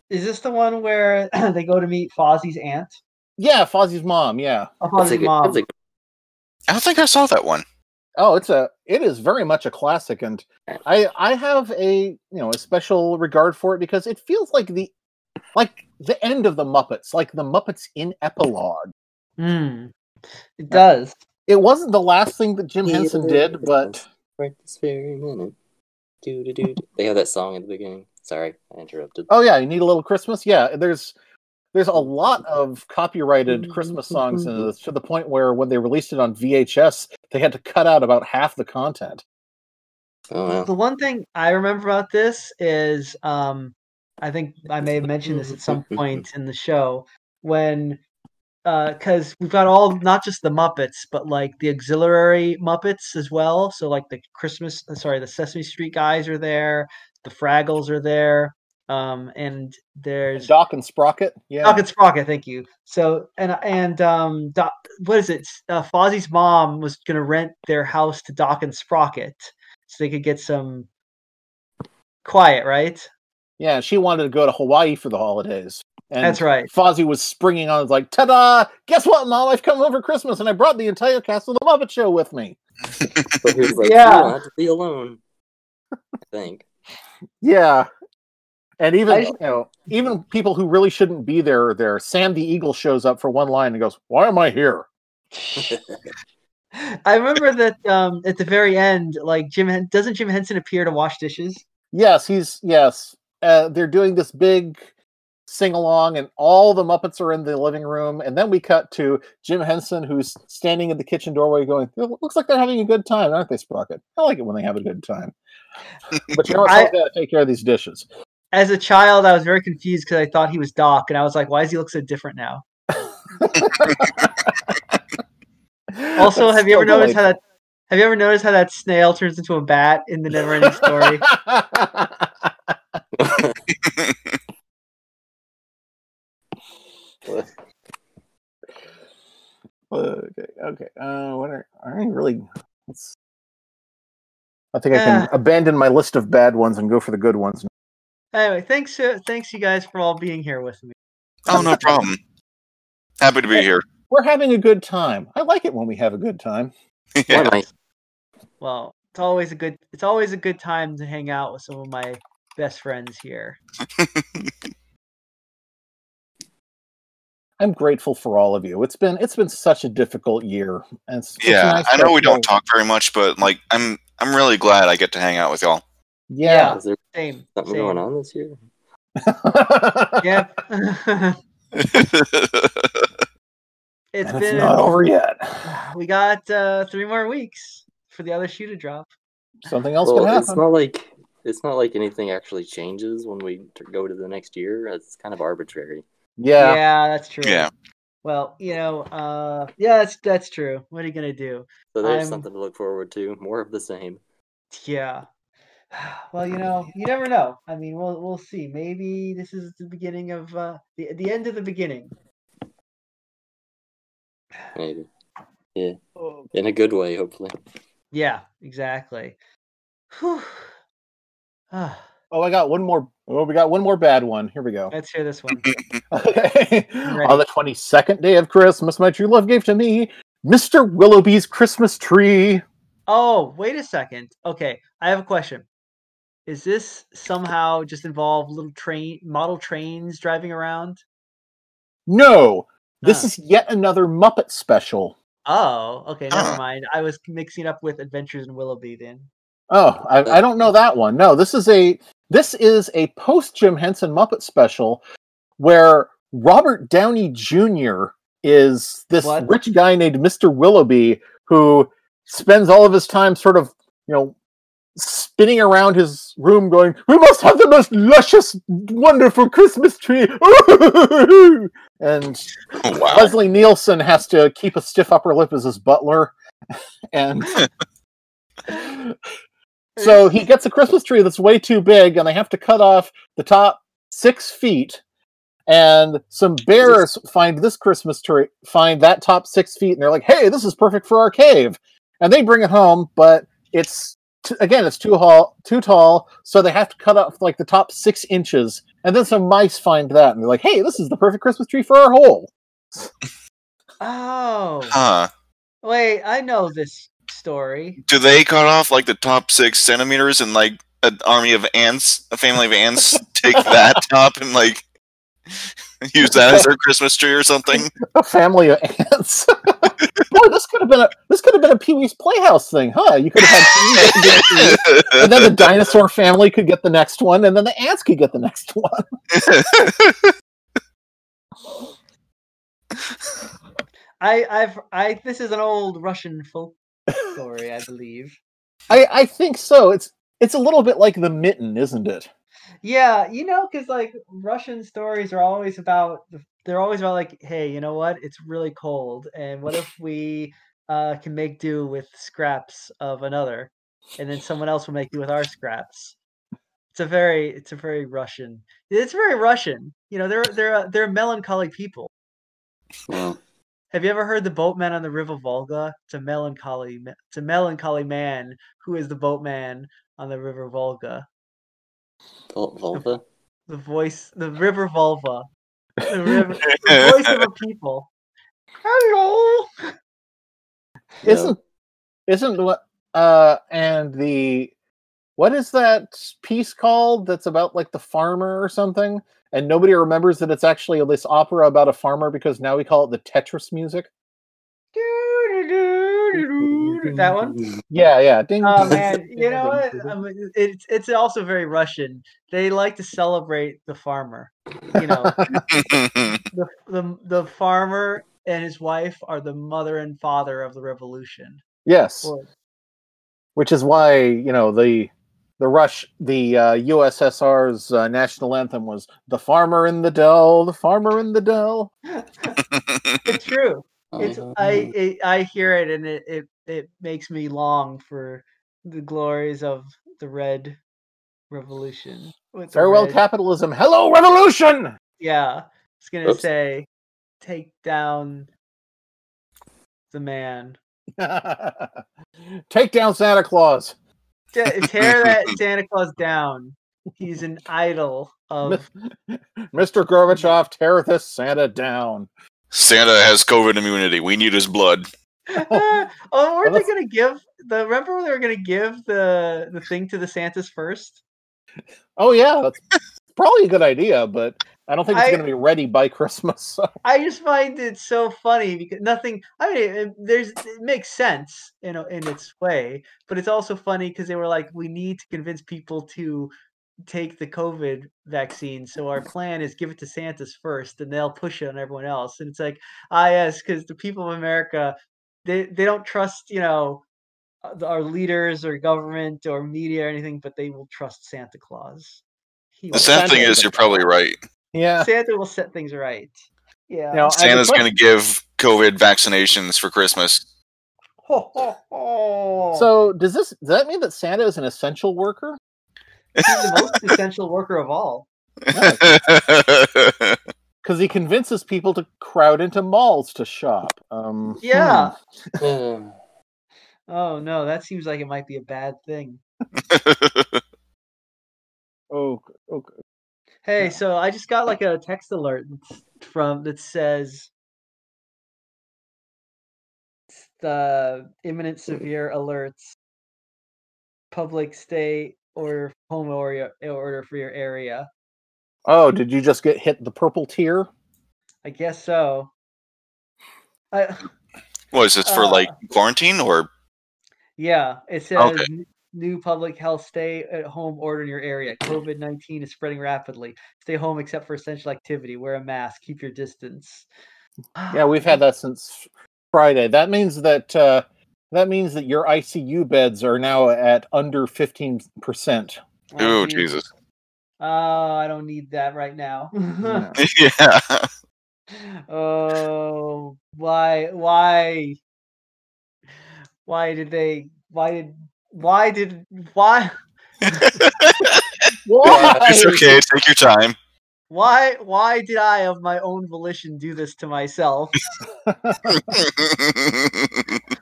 is this the one where they go to meet Fozzie's aunt? Yeah, Fozzie's mom, yeah. Oh, Fozzie's mom. that's a, I don't think I saw that one. Oh, it's a it is very much a classic and I I have a, you know, a special regard for it because it feels like the like the end of the Muppets, like the Muppets in epilogue. Hmm. It does. It wasn't the last thing that Jim Henson did, but right this very minute. Do do do. They have that song at the beginning. Sorry, I interrupted. oh yeah, you need a little Christmas. Yeah, there's there's a lot of copyrighted Christmas songs in this to the point where when they released it on VHS, they had to cut out about half the content. Oh wow. The one thing I remember about this is, um, I think I may have mentioned this at some point in the show when, because we've got all not just the Muppets, but like the auxiliary Muppets as well. So like the Christmas, uh, sorry, the Sesame Street guys are there, the Fraggles are there. Um, and there's Doc and Sprocket. Yeah. Doc and Sprocket, thank you. So and and um, Doc, what is it? Uh, Fozzie's mom was gonna rent their house to Doc and Sprocket, so they could get some quiet, right? Yeah, she wanted to go to Hawaii for the holidays. And That's right. Fozzie was springing on, like, ta-da! Guess what, Mom? I've come over Christmas and I brought the entire cast of the Muppet Show with me. But he was like, Yeah. you don't have to be alone. I think. Yeah. And even I- you know, even people who really shouldn't be there, are there. Sam the Eagle shows up for one line and goes, "Why am I here?" I remember that um, at the very end, like Jim doesn't Jim Henson appear to wash dishes? Yes, he's yes. Uh, they're doing this big sing along, and all the Muppets are in the living room. And then we cut to Jim Henson, who's standing in the kitchen doorway, going, "It looks like they're having a good time, aren't they, Sprocket? I like it when they have a good time." But you know what? I- I gotta take care of these dishes. As a child, I was very confused because I thought he was Doc, and I was like, "Why does he look so different now?" Also, That's have you ever noticed how that? Have you ever noticed how that snail turns into a bat in the Neverending Story? okay, okay. Uh, what are are I really? Let's, I think I can Uh. abandon my list of bad ones and go for the good ones. Anyway, thanks, uh, thanks you guys for all being here with me. Oh, no problem. Happy to be here. We're having a good time. I like it when we have a good time. Yeah. Well, it's always a good it's always a good time to hang out with some of my best friends here. I'm grateful for all of you. It's been it's been such a difficult year. And it's, it's Yeah, nice I know we don't talk very much, but like I'm I'm really glad I get to hang out with y'all. Yeah. Is there Same. something same. going on this year? Yep. it's and it's been not over yet. we got uh, three more weeks for the other shoe to drop. Something else well, can it's not like it's not like anything actually changes when we t- go to the next year. It's kind of arbitrary. Yeah. Yeah, that's true. yeah. Well, you know, uh, yeah, that's that's true. What are you gonna do? So there's I'm- something to look forward to. More of the same. Yeah. Well, you know, you never know. I mean, we'll we'll see. Maybe this is the beginning of uh, the the end of the beginning. Maybe. Yeah. In a good way, hopefully. Yeah, exactly. Whew. Ah, Oh, I got one more. Oh, we got one more bad one. Here we go. let's hear this one. Okay. On the 22nd day of Christmas, my true love gave to me Mr. Willoughby's Christmas tree. Oh, wait a second. Okay, I have a question. Is this somehow just involve little train model trains driving around? No, this Ah. is yet another Muppet special. Oh, okay, never mind. I was mixing up with Adventures in Willoughby then. Oh, I, I don't know that one. No, this is a this is a post Jim Henson Muppet special where Robert Downey Jr. is this What? rich guy named Mr. Willoughby who spends all of his time sort of, you know, spinning around his room going, We must have the most luscious, wonderful Christmas tree. and Oh, wow. Leslie Nielsen has to keep a stiff upper lip as his butler. And so he gets a Christmas tree that's way too big, and they have to cut off the top six feet. And some bears find this Christmas tree, find that top six feet, and they're like, "Hey, this is perfect for our cave." And they bring it home, but it's t- again, it's too tall, too tall, so they have to cut off like the top six inches. And then some mice find that, and they're like, "Hey, this is the perfect Christmas tree for our hole." Oh, Huh. wait, I know this story. Do they cut off like the top six centimeters and like an army of ants, a family of ants, take that top and like use that as their Christmas tree or something? a family of ants. Boy, this could have been a this could have been a Pee Wee's Playhouse thing, huh? You could have had Pee Wee's Wee, and then the dinosaur family could get the next one, and then the ants could get the next one. I, I've, I. This is an old Russian folk story, I believe. I I think so. It's it's a little bit like the mitten, isn't it? Yeah, you know, because like Russian stories are always about. They're always about like, hey, you know what? It's really cold, and what if we uh, can make do with scraps of another, and then someone else will make do with our scraps. It's a very it's a very Russian. It's very Russian. You know, they're they're a- they're melancholy people. Well, Have you ever heard the boatman on the River Volga? It's a melancholy it's a melancholy man who is the boatman on the River Volga. Vul- vulva. The voice the River Volva. The river the voice of a people. Hello. Yeah. Isn't isn't what uh and the what is that piece called that's about like the farmer or something? And nobody remembers that it's actually this opera about a farmer because now we call it the Tetris music. That one? Yeah, yeah. Ding. Oh man, you know what? I mean, it's it's also very Russian. They like to celebrate the farmer. You know, the, the the farmer and his wife are the mother and father of the revolution. Yes. Which is why, you know, the the Rush the uh, USSR's uh, national anthem was "The Farmer in the Dell, the Farmer in the Dell." It's true. It's Uh, I it, I hear it and it, it it makes me long for the glories of the red revolution. Farewell red- capitalism. Hello revolution. Yeah, it's gonna say, take down the man. Take down Santa Claus. Te- tear that Santa Claus down. He's an idol of. Mr. Gorbachev, tear this Santa down. Santa has COVID immunity. We need his blood. oh, weren't they gonna give the? Remember when they were gonna give the the thing to the Santas first? Oh yeah, that's probably a good idea, but I don't think it's I- going to be ready by Christmas. So. I just find it so funny because nothing. I mean, it, there's it makes sense in a, in its way, but it's also funny because they were like, we need to convince people to take the COVID vaccine. So our plan is give it to Santa's first, and they'll push it on everyone else. And it's like, ah, yes, because the people of America, they they don't trust, you know, uh, our leaders or government or media or anything, but they will trust Santa Claus. He The sad Santa thing is is, you're probably right. Yeah. Santa will set things right. Yeah. Now, I have a Santa's going to give COVID vaccinations for Christmas. Ho, ho, ho. So does this does that mean that Santa is an essential worker? He's the most essential worker of all. Because he convinces people to crowd into malls to shop. Um, hmm. Yeah. uh, Oh no, that seems like it might be a bad thing. Oh, okay. Hey, so I just got like a text alert from that says the imminent severe alerts, public stay order home order order for your area. Oh, did you just get hit the purple tier? I guess so. I, what is this for, Uh, like quarantine or? Yeah, it says Okay. New public health stay at home order in your area. COVID 19 is spreading rapidly. Stay home except for essential activity. Wear a mask. Keep your distance. Yeah, we've had that since Friday. That means that uh, that means that your ICU beds are now at under fifteen percent. Oh, Ooh. Jesus. Oh, I don't need that right now. yeah. oh, why, why, why did they? Why did? Why did? Why? Why? It's okay. Take your time. Why? Why did I, of my own volition, do this to myself?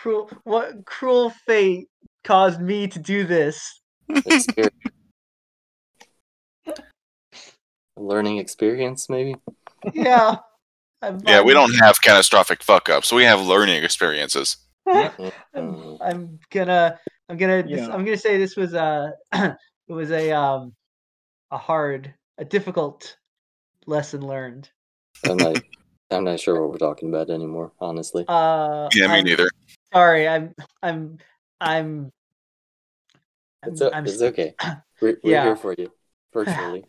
cruel what cruel fate caused me to do this that's scary. Learning experience, maybe. yeah I'm, yeah, we don't have catastrophic fuck ups. We have learning experiences. I'm, I'm gonna i'm gonna this, i'm gonna say this was a it was a um a hard a difficult lesson learned I'm not. I'm not sure what we're talking about anymore. Honestly. uh Yeah, me I'm neither. Sorry i'm i'm i'm It's, I'm- it's okay. We're, we're Yeah. here for you, virtually.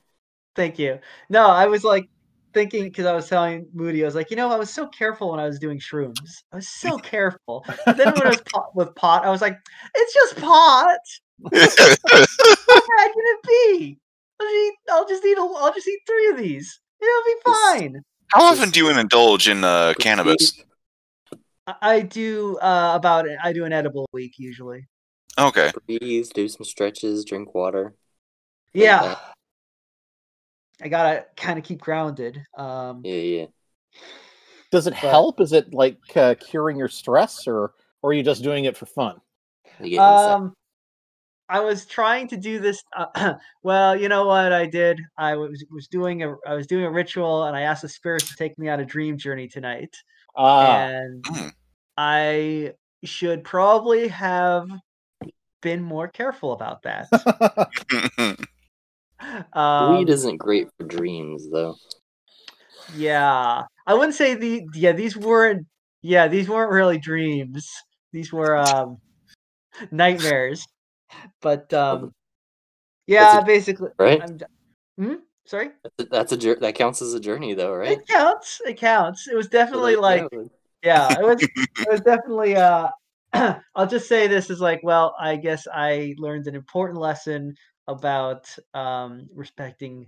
Thank you. No, I was like thinking because I was telling Moody, I was like, you know, I was so careful when I was doing shrooms. I was so careful. But then when I was pot, with pot, I was like, it's just pot. How bad can it be? I'll just eat. I'll just eat. A, I'll just eat three of these. It'll be fine. How often do you indulge in uh, cannabis? I, I do uh, about I do an edible a week usually. Okay. Breathe, do some stretches, drink water. Yeah. that. I gotta kind of keep grounded. Um, Yeah, yeah. Does it But- help? Is it like uh, curing your stress, or or are you just doing it for fun? You get inside. Um, I was trying to do this. Uh, well, you know what I did? I was was doing a I was doing a ritual, and I asked the spirits to take me on a dream journey tonight. Ah, and Hmm. I should probably have been more careful about that. um, Weed isn't great for dreams, though. yeah, I wouldn't say the yeah these weren't yeah these weren't really dreams. These were um nightmares. But um yeah, a- basically Right? I'm, hmm? Sorry. That's a, that's a that counts as a journey, though, right? It counts. It counts. It was definitely like yeah, yeah it was it was definitely uh i'll just say this is like well i guess i learned an important lesson about um respecting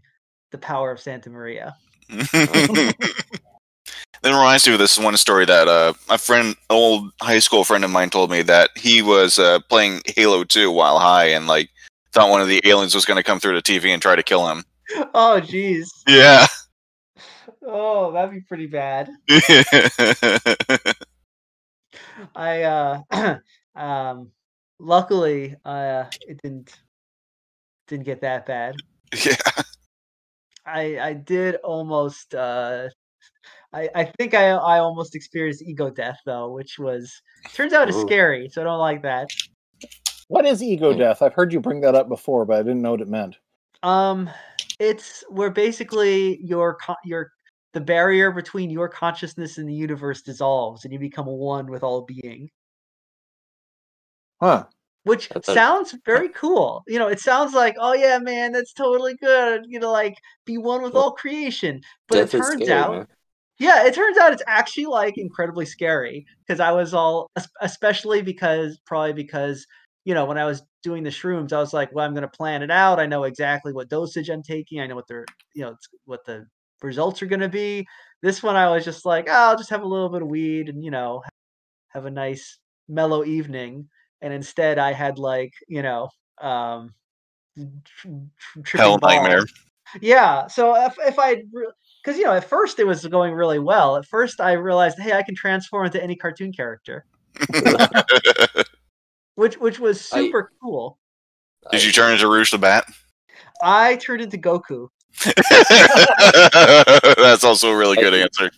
the power of santa maria That reminds me of this one story that uh, a friend, old high school friend of mine, told me that he was uh, playing Halo 2 while high and like thought one of the aliens was going to come through the TV and try to kill him. oh jeez Yeah. Oh that'd be pretty bad i uh um luckily uh it didn't didn't get that bad yeah. i i did almost uh I, I think I I almost experienced ego death though, which was turns out it's Ooh. scary, so I don't like that. what is ego death? I've heard you bring that up before, but I didn't know what it meant. Um, it's where basically your co- your the barrier between your consciousness and the universe dissolves, and you become one with all being. Huh? Which That's a- sounds very cool. You know, it sounds like, oh yeah, man, that's totally good. You know, like be one with Well, all creation. But it turns scary, out, man. yeah, it turns out it's actually like incredibly scary because I was all, especially because probably because you know when I was doing the shrooms, I was like, well, I'm going to plan it out. I know exactly what dosage I'm taking. I know what they're you know it's, what the results are going to be. This one, I was just like, oh, I'll just have a little bit of weed and you know have a nice mellow evening. And instead, I had like you know um, tr- tr- tripping Hell nightmare. Yeah. So if if I because you know at first it was going really well. At first I realized, hey, I can transform into any cartoon character, which which was I- super cool. Did you turn into Rouge the Bat? I turned into Goku. That's also a really good answer.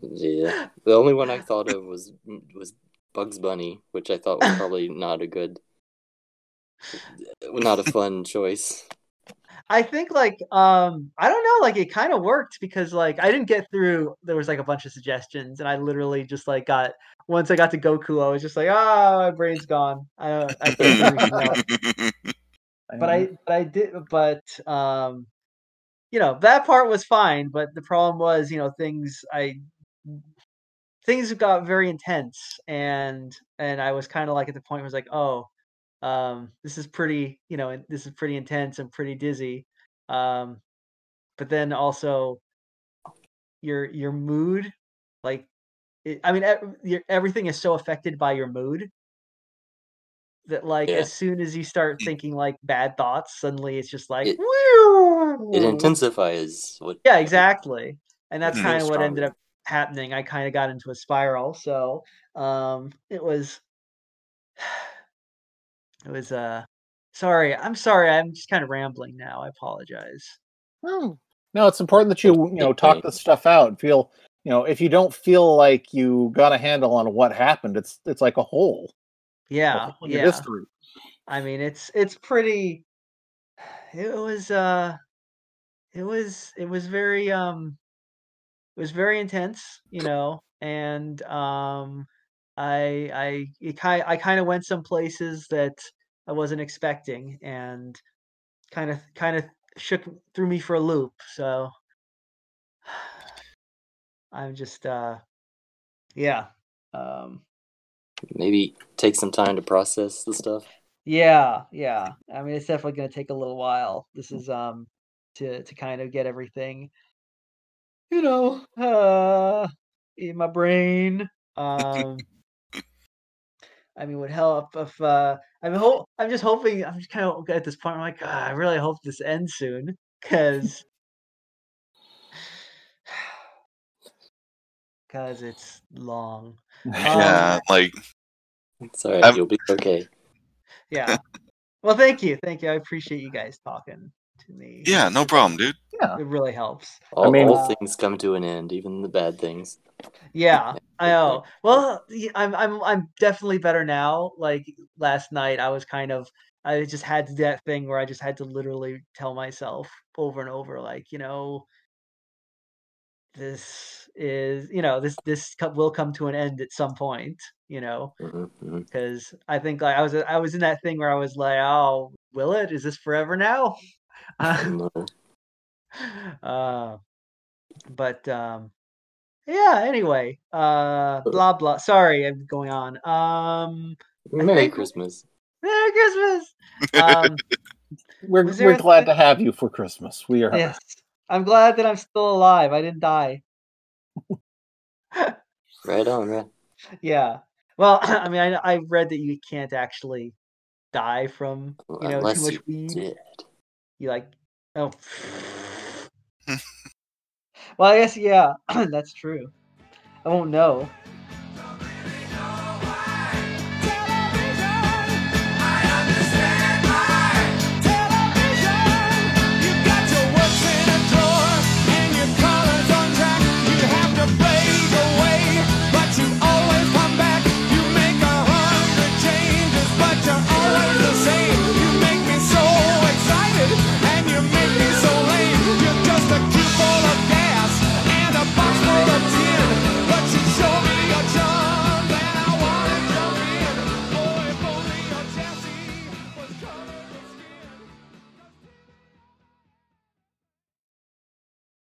Yeah, the only one I thought of was was Bugs Bunny, which I thought was probably not a good, not a fun choice. I think like um I don't know like it kind of worked because like I didn't get through there was like a bunch of suggestions and I literally just like got once I got to Goku I was just like ah my brain's gone I I can't do anything else. but I but I did but um you know that part was fine but the problem was you know things I things got very intense and and I was kind of like at the point where I was like oh um this is pretty you know this is pretty intense and pretty dizzy. Um but then also your your mood like it, I mean everything is so affected by your mood that like Yeah. as soon as you start thinking like bad thoughts suddenly it's just like It- It intensifies what. yeah exactly and that's Mhm. kind of what ended up happening i kind of got into a spiral so um it was it was uh sorry i'm sorry i'm just kind of rambling now i apologize Oh. No, it's important that you you know talk this stuff out feel you know if you don't feel like you got a handle on what happened, it's it's like a hole. Yeah yeah is through. i mean it's it's pretty it was uh it was it was very um it was very intense you know and um i i it kind i kind of went some places that i wasn't expecting and kind of kind of shook threw me for a loop so i'm just uh yeah um Maybe take some time to process the stuff. Yeah, yeah. I mean, it's definitely going to take a little while. This is um to to kind of get everything, you know, uh, in my brain. Um, I mean, would help if uh, I'm ho- I'm just hoping. I'm just kind of at this point. I'm like, "Ah, I really hope this ends soon because because it's long. yeah, um, like It's alright, I'm- you'll be okay. Yeah. well, thank you, thank you. I appreciate you guys talking to me. yeah, no problem, dude. Yeah. It really helps. All, mean- all uh, things come to an end, even the bad things. Yeah, I know. Well, y- I'm I'm I'm definitely better now. Like last night, I was kind of I just had that thing where I just had to literally tell myself over and over, like you know, this is you know this this will come to an end at some point. You know, Mhm, mhm. because I think like I was I was in that thing where I was like, oh, will it? Is this forever now? No. uh, but um, yeah. Anyway, uh, blah blah. Sorry, I'm going on. Um, Merry think- Christmas. Merry Christmas. Um, We're we're glad thi- to have you for Christmas. We are. yes, I'm glad that I'm still alive. I didn't die. Right on, right? Yeah. Well, I mean, I I read that you can't actually die from you know Unless too much you weed. did. You like oh. well, I guess yeah, that's true. I won't know.